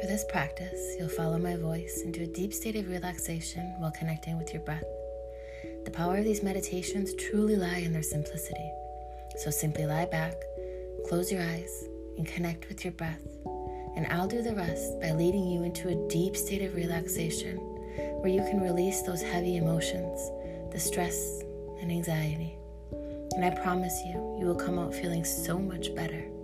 For this practice, you'll follow my voice into a deep state of relaxation while connecting with your breath. The power of these meditations truly lie in their simplicity. So simply lie back, close your eyes, and connect with your breath. And I'll do the rest by leading you into a deep state of relaxation where you can release those heavy emotions, the stress and anxiety. And I promise you, you will come out feeling so much better.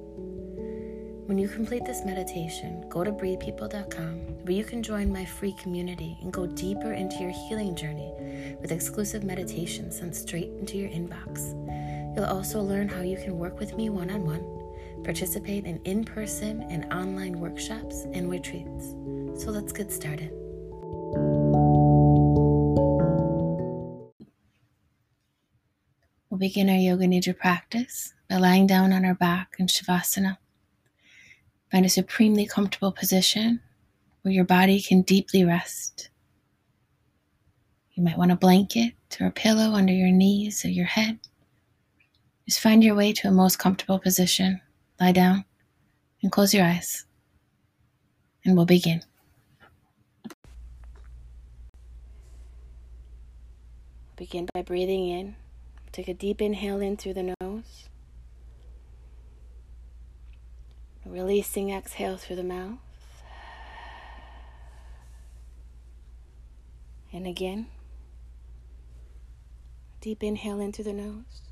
When you complete this meditation, go to breathepeople.com where you can join my free community and go deeper into your healing journey with exclusive meditations sent straight into your inbox. You'll also learn how you can work with me one on one, participate in in person and online workshops and retreats. So let's get started. We'll begin our Yoga Nidra practice by lying down on our back in Shavasana. Find a supremely comfortable position where your body can deeply rest. You might want a blanket or a pillow under your knees or your head. Just find your way to a most comfortable position. Lie down and close your eyes. And we'll begin. Begin by breathing in. Take a deep inhale in through the nose. Releasing exhale through the mouth. And again. Deep inhale into the nose.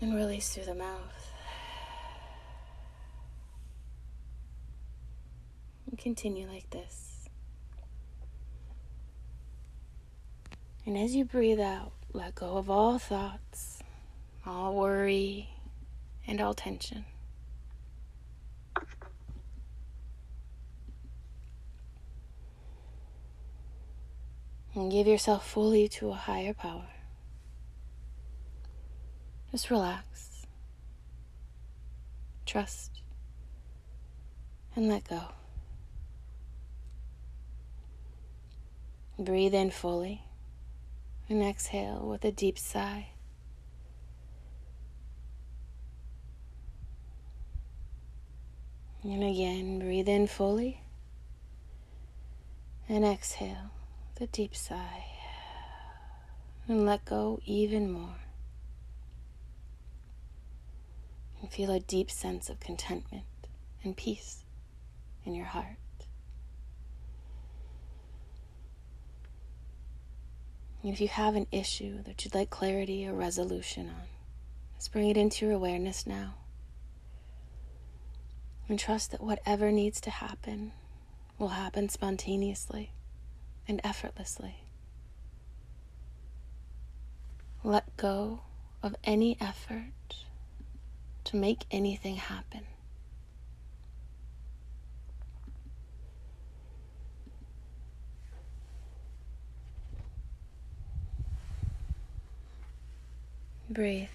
And release through the mouth. And continue like this. And as you breathe out, let go of all thoughts, all worry, and all tension. And give yourself fully to a higher power. Just relax, trust, and let go. Breathe in fully and exhale with a deep sigh. And again, breathe in fully and exhale the deep sigh. And let go even more. And feel a deep sense of contentment and peace in your heart. And if you have an issue that you'd like clarity or resolution on, just bring it into your awareness now. And trust that whatever needs to happen will happen spontaneously and effortlessly. Let go of any effort to make anything happen. Breathe.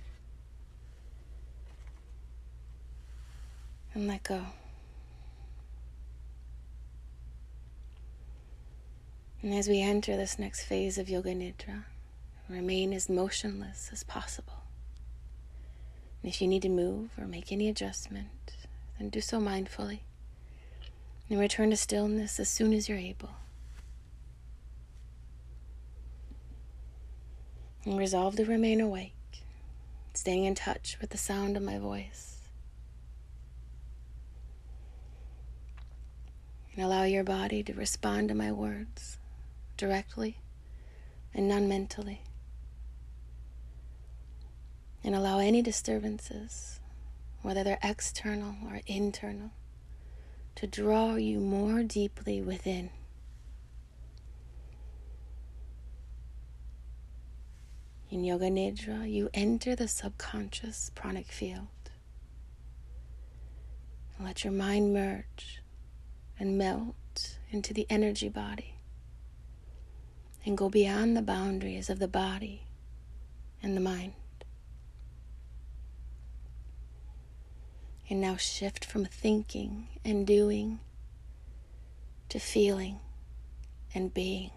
And let go. And as we enter this next phase of Yoga Nidra, remain as motionless as possible. And if you need to move or make any adjustment, then do so mindfully. And return to stillness as soon as you're able. And resolve to remain awake staying in touch with the sound of my voice. And allow your body to respond to my words directly and non mentally. And allow any disturbances, whether they're external or internal, to draw you more deeply within. In Yoga Nidra, you enter the subconscious pranic field. Let your mind merge and melt into the energy body and go beyond the boundaries of the body and the mind. And now shift from thinking and doing to feeling and being.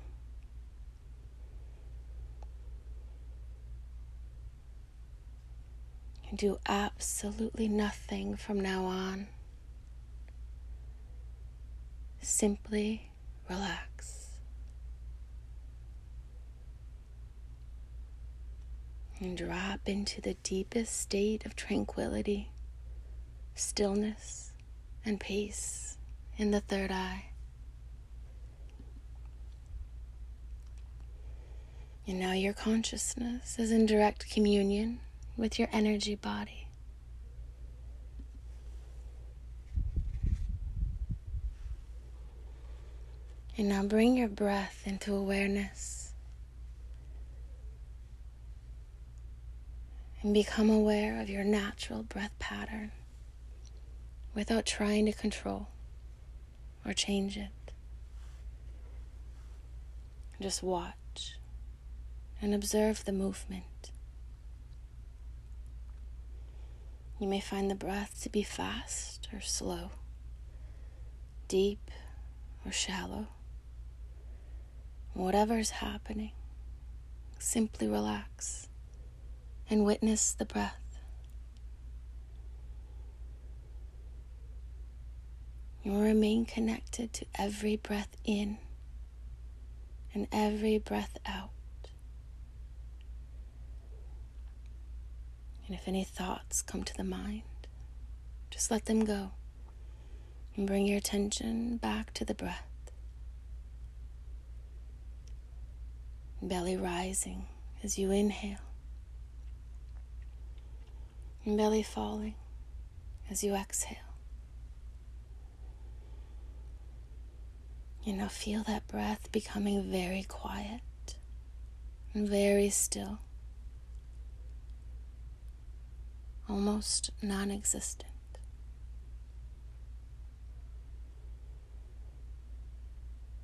and do absolutely nothing from now on. Simply relax. And drop into the deepest state of tranquility, stillness, and peace in the third eye. And now your consciousness is in direct communion with your energy body. And now bring your breath into awareness. And become aware of your natural breath pattern without trying to control or change it. Just watch and observe the movement. You may find the breath to be fast or slow, deep or shallow. Whatever's happening, simply relax and witness the breath. You will remain connected to every breath in and every breath out. And if any thoughts come to the mind, just let them go and bring your attention back to the breath. Belly rising as you inhale, and belly falling as you exhale. You now feel that breath becoming very quiet and very still. almost non existent.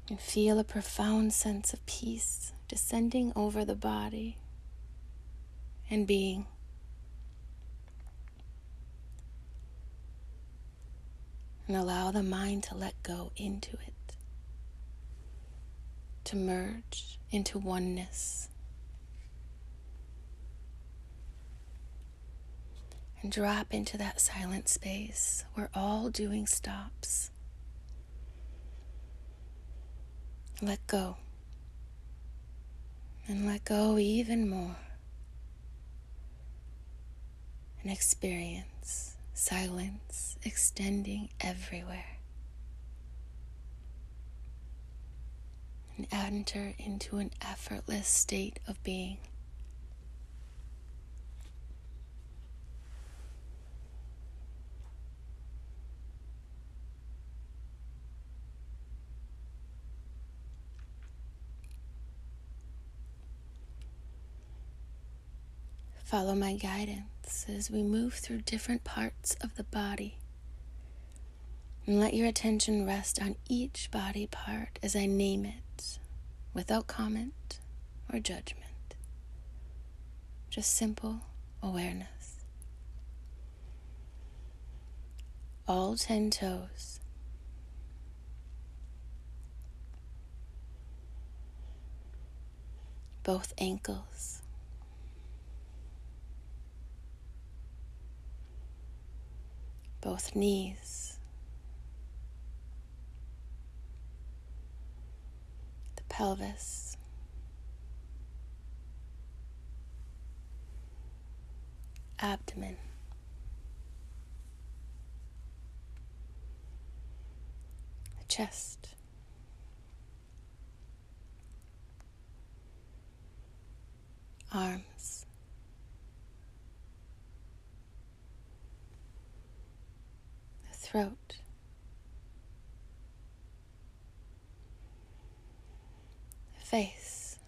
And feel a profound sense of peace descending over the body and being. And allow the mind to let go into it, to merge into oneness and drop into that silent space where all doing stops. Let go. And let go even more. And experience silence extending everywhere. And enter into an effortless state of being. Follow my guidance as we move through different parts of the body. And let your attention rest on each body part as I name it without comment or judgment. Just simple awareness. All ten toes. Both ankles. Both knees, the pelvis. Abdomen, the chest, arms, throat. Face,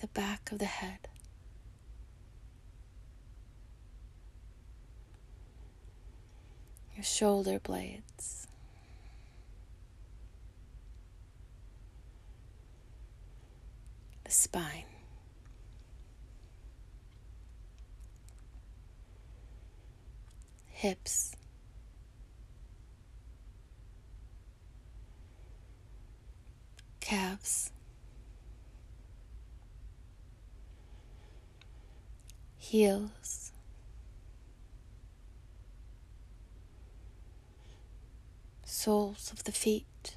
the back of the head, your shoulder blades. the spine. Hips. Calves, heels, soles of the feet.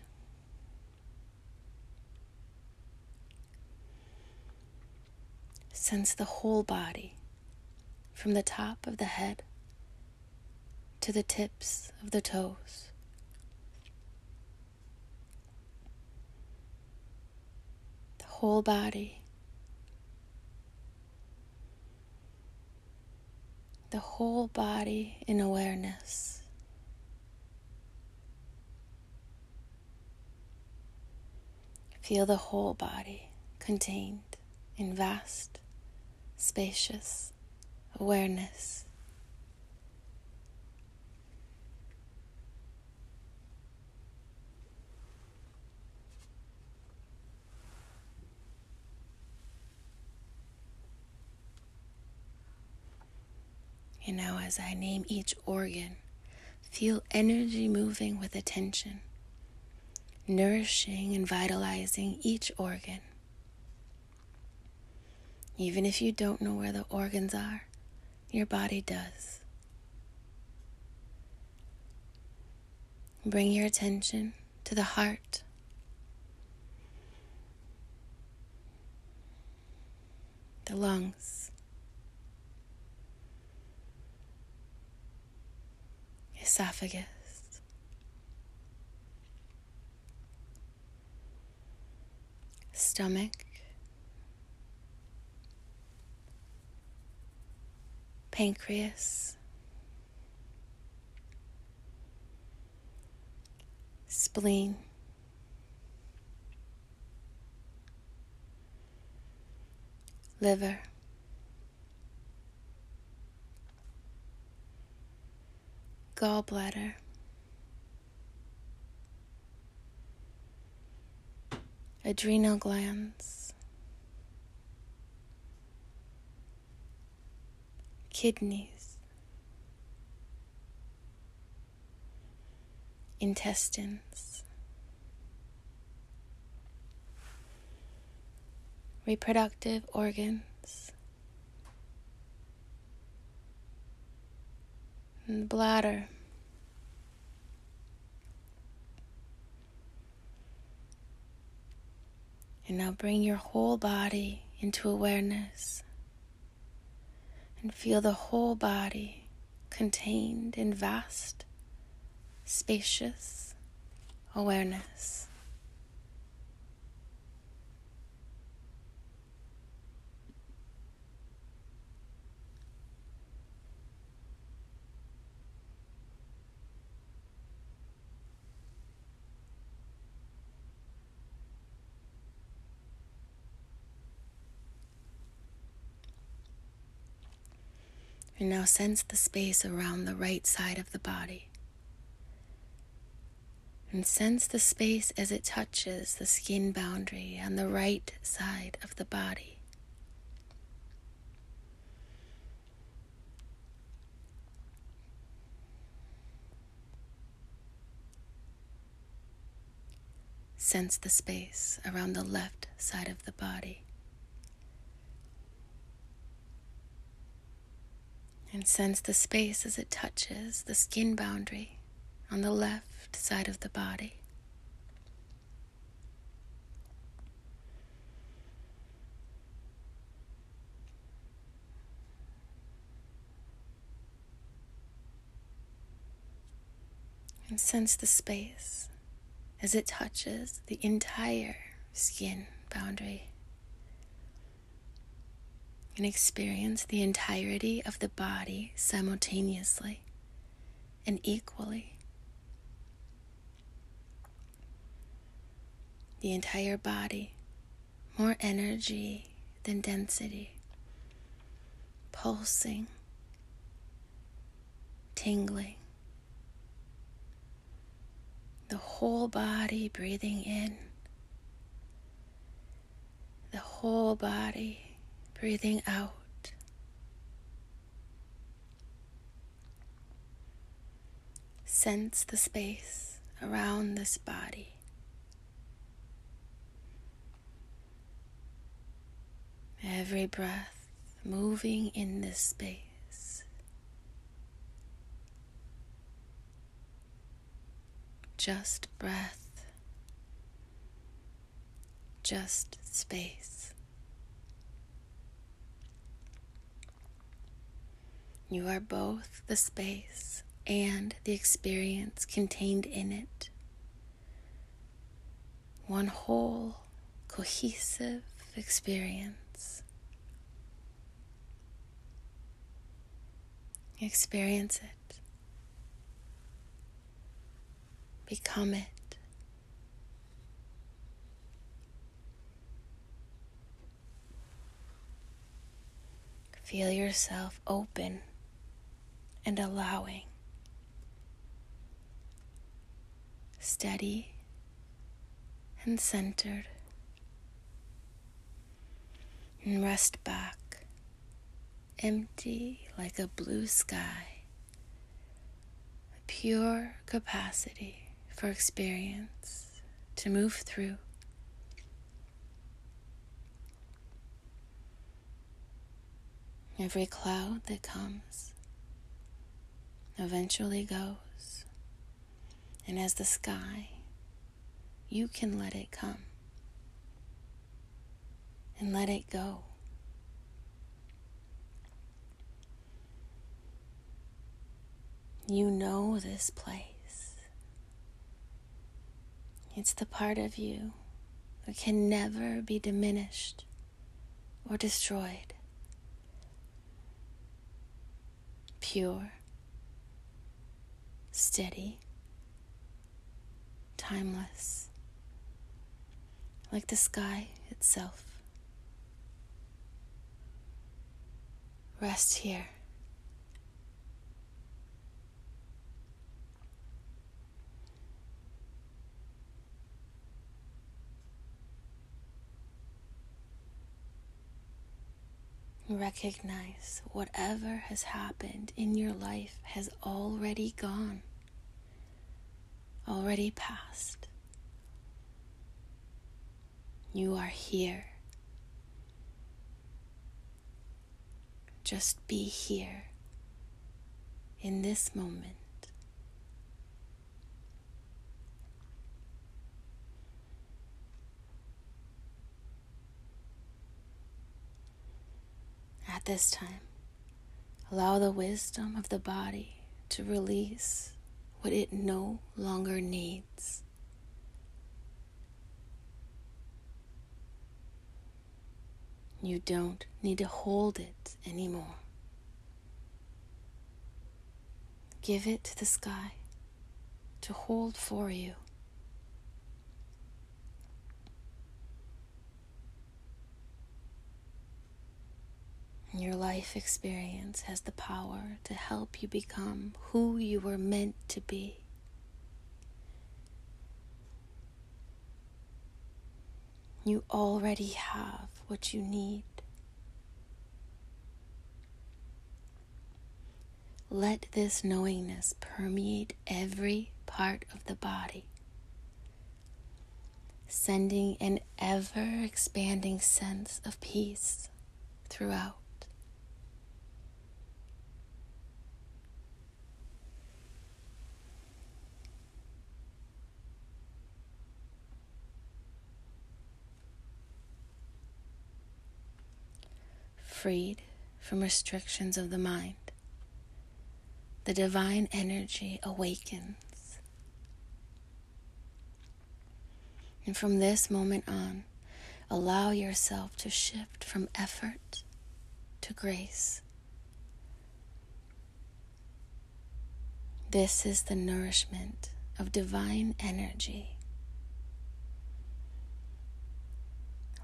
Sense the whole body from the top of the head to the tips of the toes. The whole body. The whole body in awareness. Feel the whole body contained in vast, spacious awareness. And now, as I name each organ, feel energy moving with attention, nourishing and vitalizing each organ. Even if you don't know where the organs are, your body does. Bring your attention to the heart. The lungs, esophagus, stomach, pancreas, spleen, liver. Gallbladder, adrenal glands, kidneys, intestines, reproductive organs, and the bladder. And now bring your whole body into awareness and feel the whole body contained in vast, spacious awareness. And now sense the space around the right side of the body. And sense the space as it touches the skin boundary on the right side of the body. Sense the space around the left side of the body. And sense the space as it touches the skin boundary on the left side of the body. And sense the space as it touches the entire skin boundary and experience the entirety of the body simultaneously and equally. The entire body, more energy than density, pulsing, tingling. The whole body breathing in, the whole body breathing out. Sense the space around this body. Every breath moving in this space. Just breath, just space. You are both the space and the experience contained in it. One whole, cohesive experience. Experience it. Become it. Feel yourself open and allowing. Steady and centered. And rest back, empty like a blue sky. A pure capacity for experience to move through. Every cloud that comes eventually goes. And as the sky, you can let it come and let it go. You know this place. It's the part of you that can never be diminished or destroyed. Pure steady, timeless, like the sky itself. Rest here. Recognize whatever has happened in your life has already gone, already passed. You are here. Just be here in this moment. At this time, allow the wisdom of the body to release what it no longer needs. You don't need to hold it anymore. Give it to the sky to hold for you. Your life experience has the power to help you become who you were meant to be. You already have what you need. Let this knowingness permeate every part of the body, sending an ever expanding sense of peace throughout. Freed from restrictions of the mind, the divine energy awakens. And from this moment on, allow yourself to shift from effort to grace. This is the nourishment of divine energy.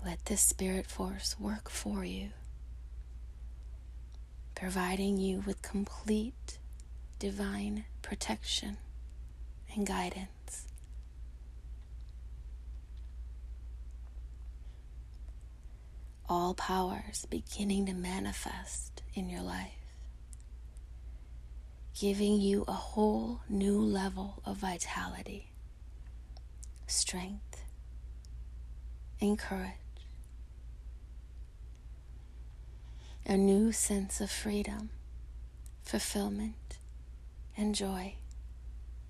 Let this spirit force work for you providing you with complete divine protection and guidance. All powers beginning to manifest in your life, giving you a whole new level of vitality, strength, and courage a new sense of freedom, fulfillment, and joy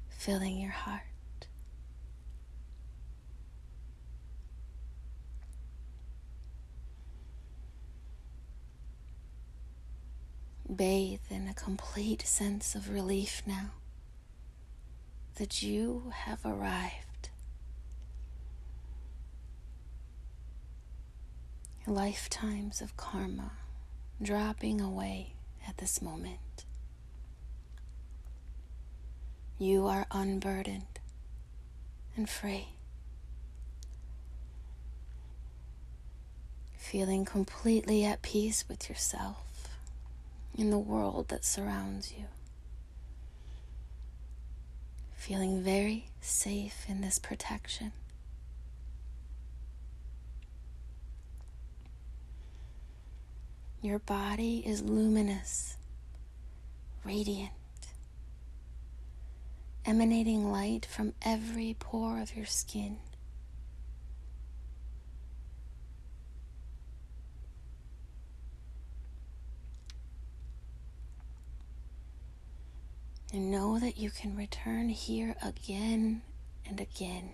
filling your heart. Bathe in a complete sense of relief now that you have arrived. Lifetimes of karma dropping away at this moment. You are unburdened and free. Feeling completely at peace with yourself in the world that surrounds you. Feeling very safe in this protection. Your body is luminous, radiant, emanating light from every pore of your skin. And know that you can return here again and again.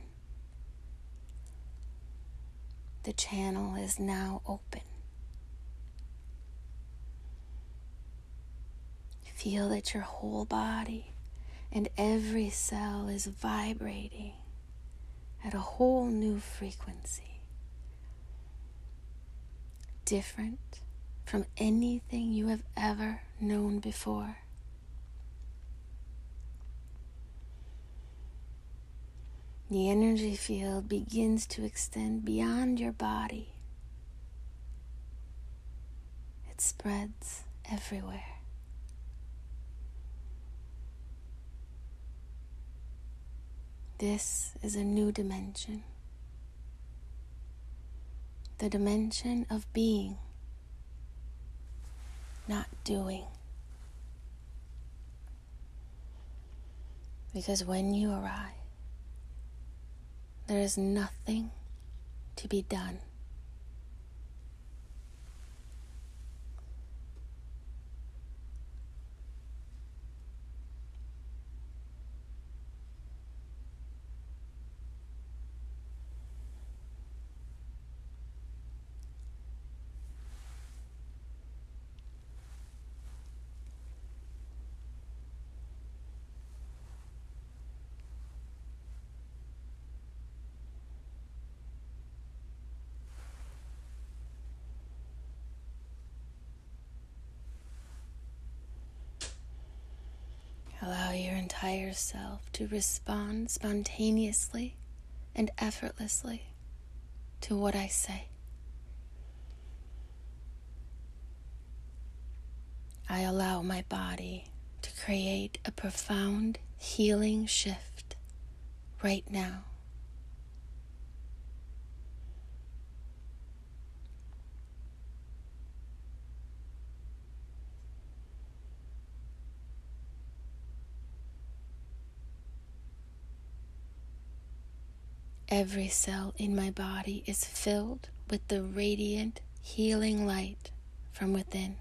The channel is now open. Feel that your whole body and every cell is vibrating at a whole new frequency, different from anything you have ever known before. The energy field begins to extend beyond your body. It spreads everywhere. This is a new dimension. The dimension of being, not doing. Because when you arrive, there is nothing to be done. Allow your entire self to respond spontaneously and effortlessly to what I say. I allow my body to create a profound healing shift right now. Every cell in my body is filled with the radiant healing light from within.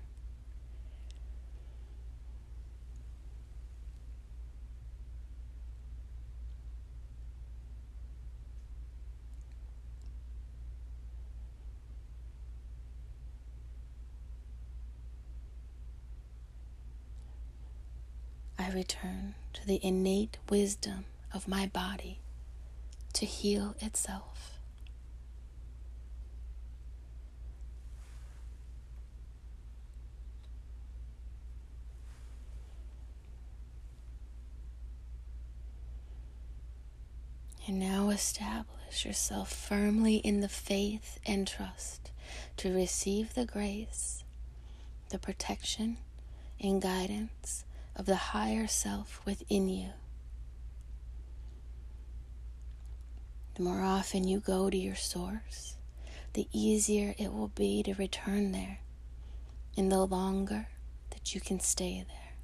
I return to the innate wisdom of my body to heal itself. And now establish yourself firmly in the faith and trust to receive the grace, the protection, and guidance of the higher self within you. The more often you go to your source, the easier it will be to return there, and the longer that you can stay there.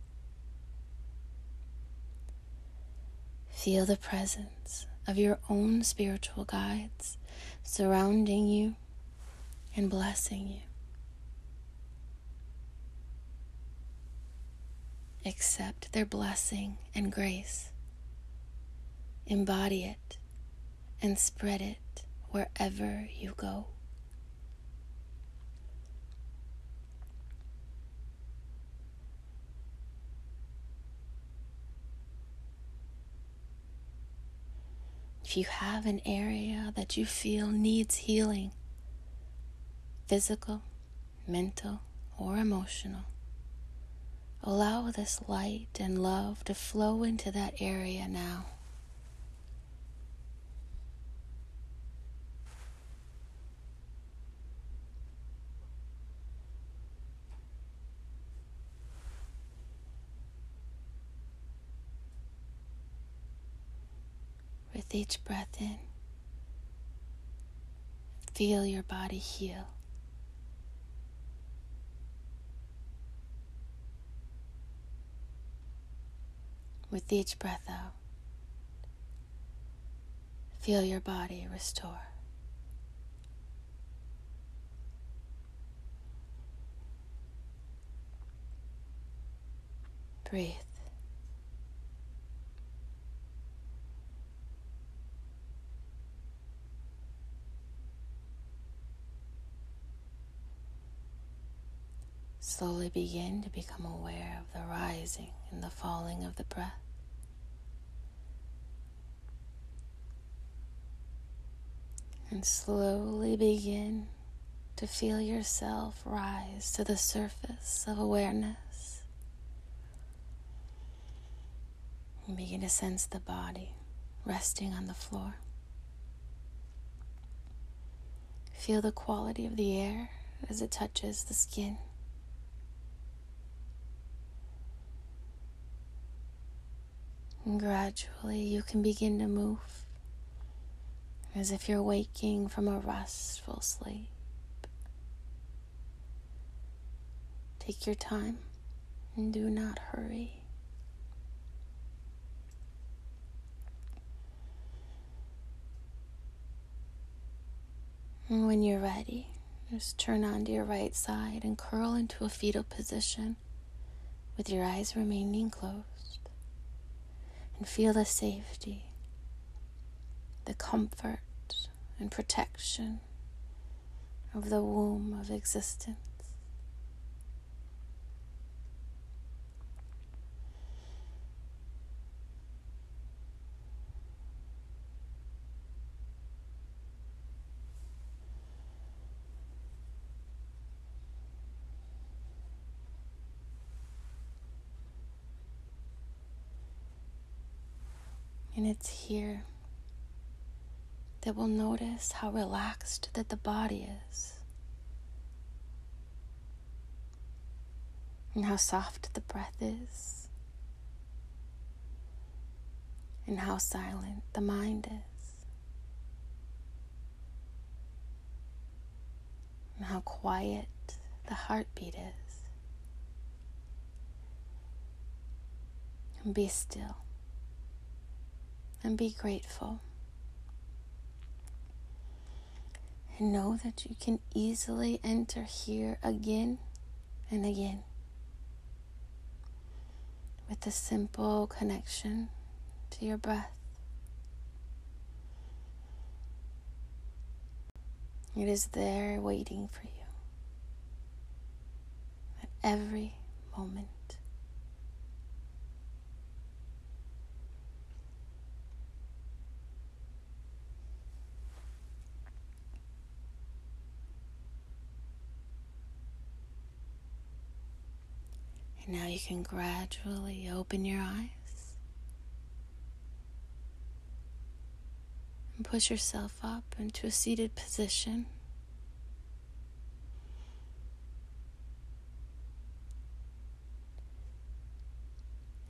Feel the presence of your own spiritual guides surrounding you and blessing you. Accept their blessing and grace. Embody it and spread it wherever you go. If you have an area that you feel needs healing, physical, mental, or emotional, allow this light and love to flow into that area now. With each breath in, feel your body heal. With each breath out, feel your body restore. Breathe. Slowly begin to become aware of the rising and the falling of the breath. And slowly begin to feel yourself rise to the surface of awareness. And begin to sense the body resting on the floor. Feel the quality of the air as it touches the skin. And gradually you can begin to move as if you're waking from a restful sleep. Take your time and do not hurry. And when you're ready, just turn onto your right side and curl into a fetal position with your eyes remaining closed and feel the safety, the comfort, and protection of the womb of existence. And it's here that we'll notice how relaxed that the body is. And how soft the breath is. And how silent the mind is. And how quiet the heartbeat is. And be still and be grateful. And know that you can easily enter here again and again with a simple connection to your breath. It is there waiting for you at every moment. And now you can gradually open your eyes and push yourself up into a seated position.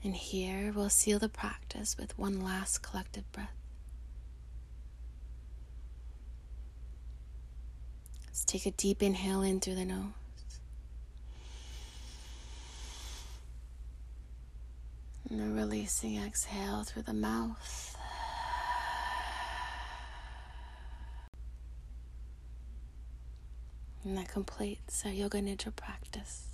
And here we'll seal the practice with one last collective breath. Let's take a deep inhale in through the nose. And releasing exhale through the mouth. And that completes our Yoga Nidra practice.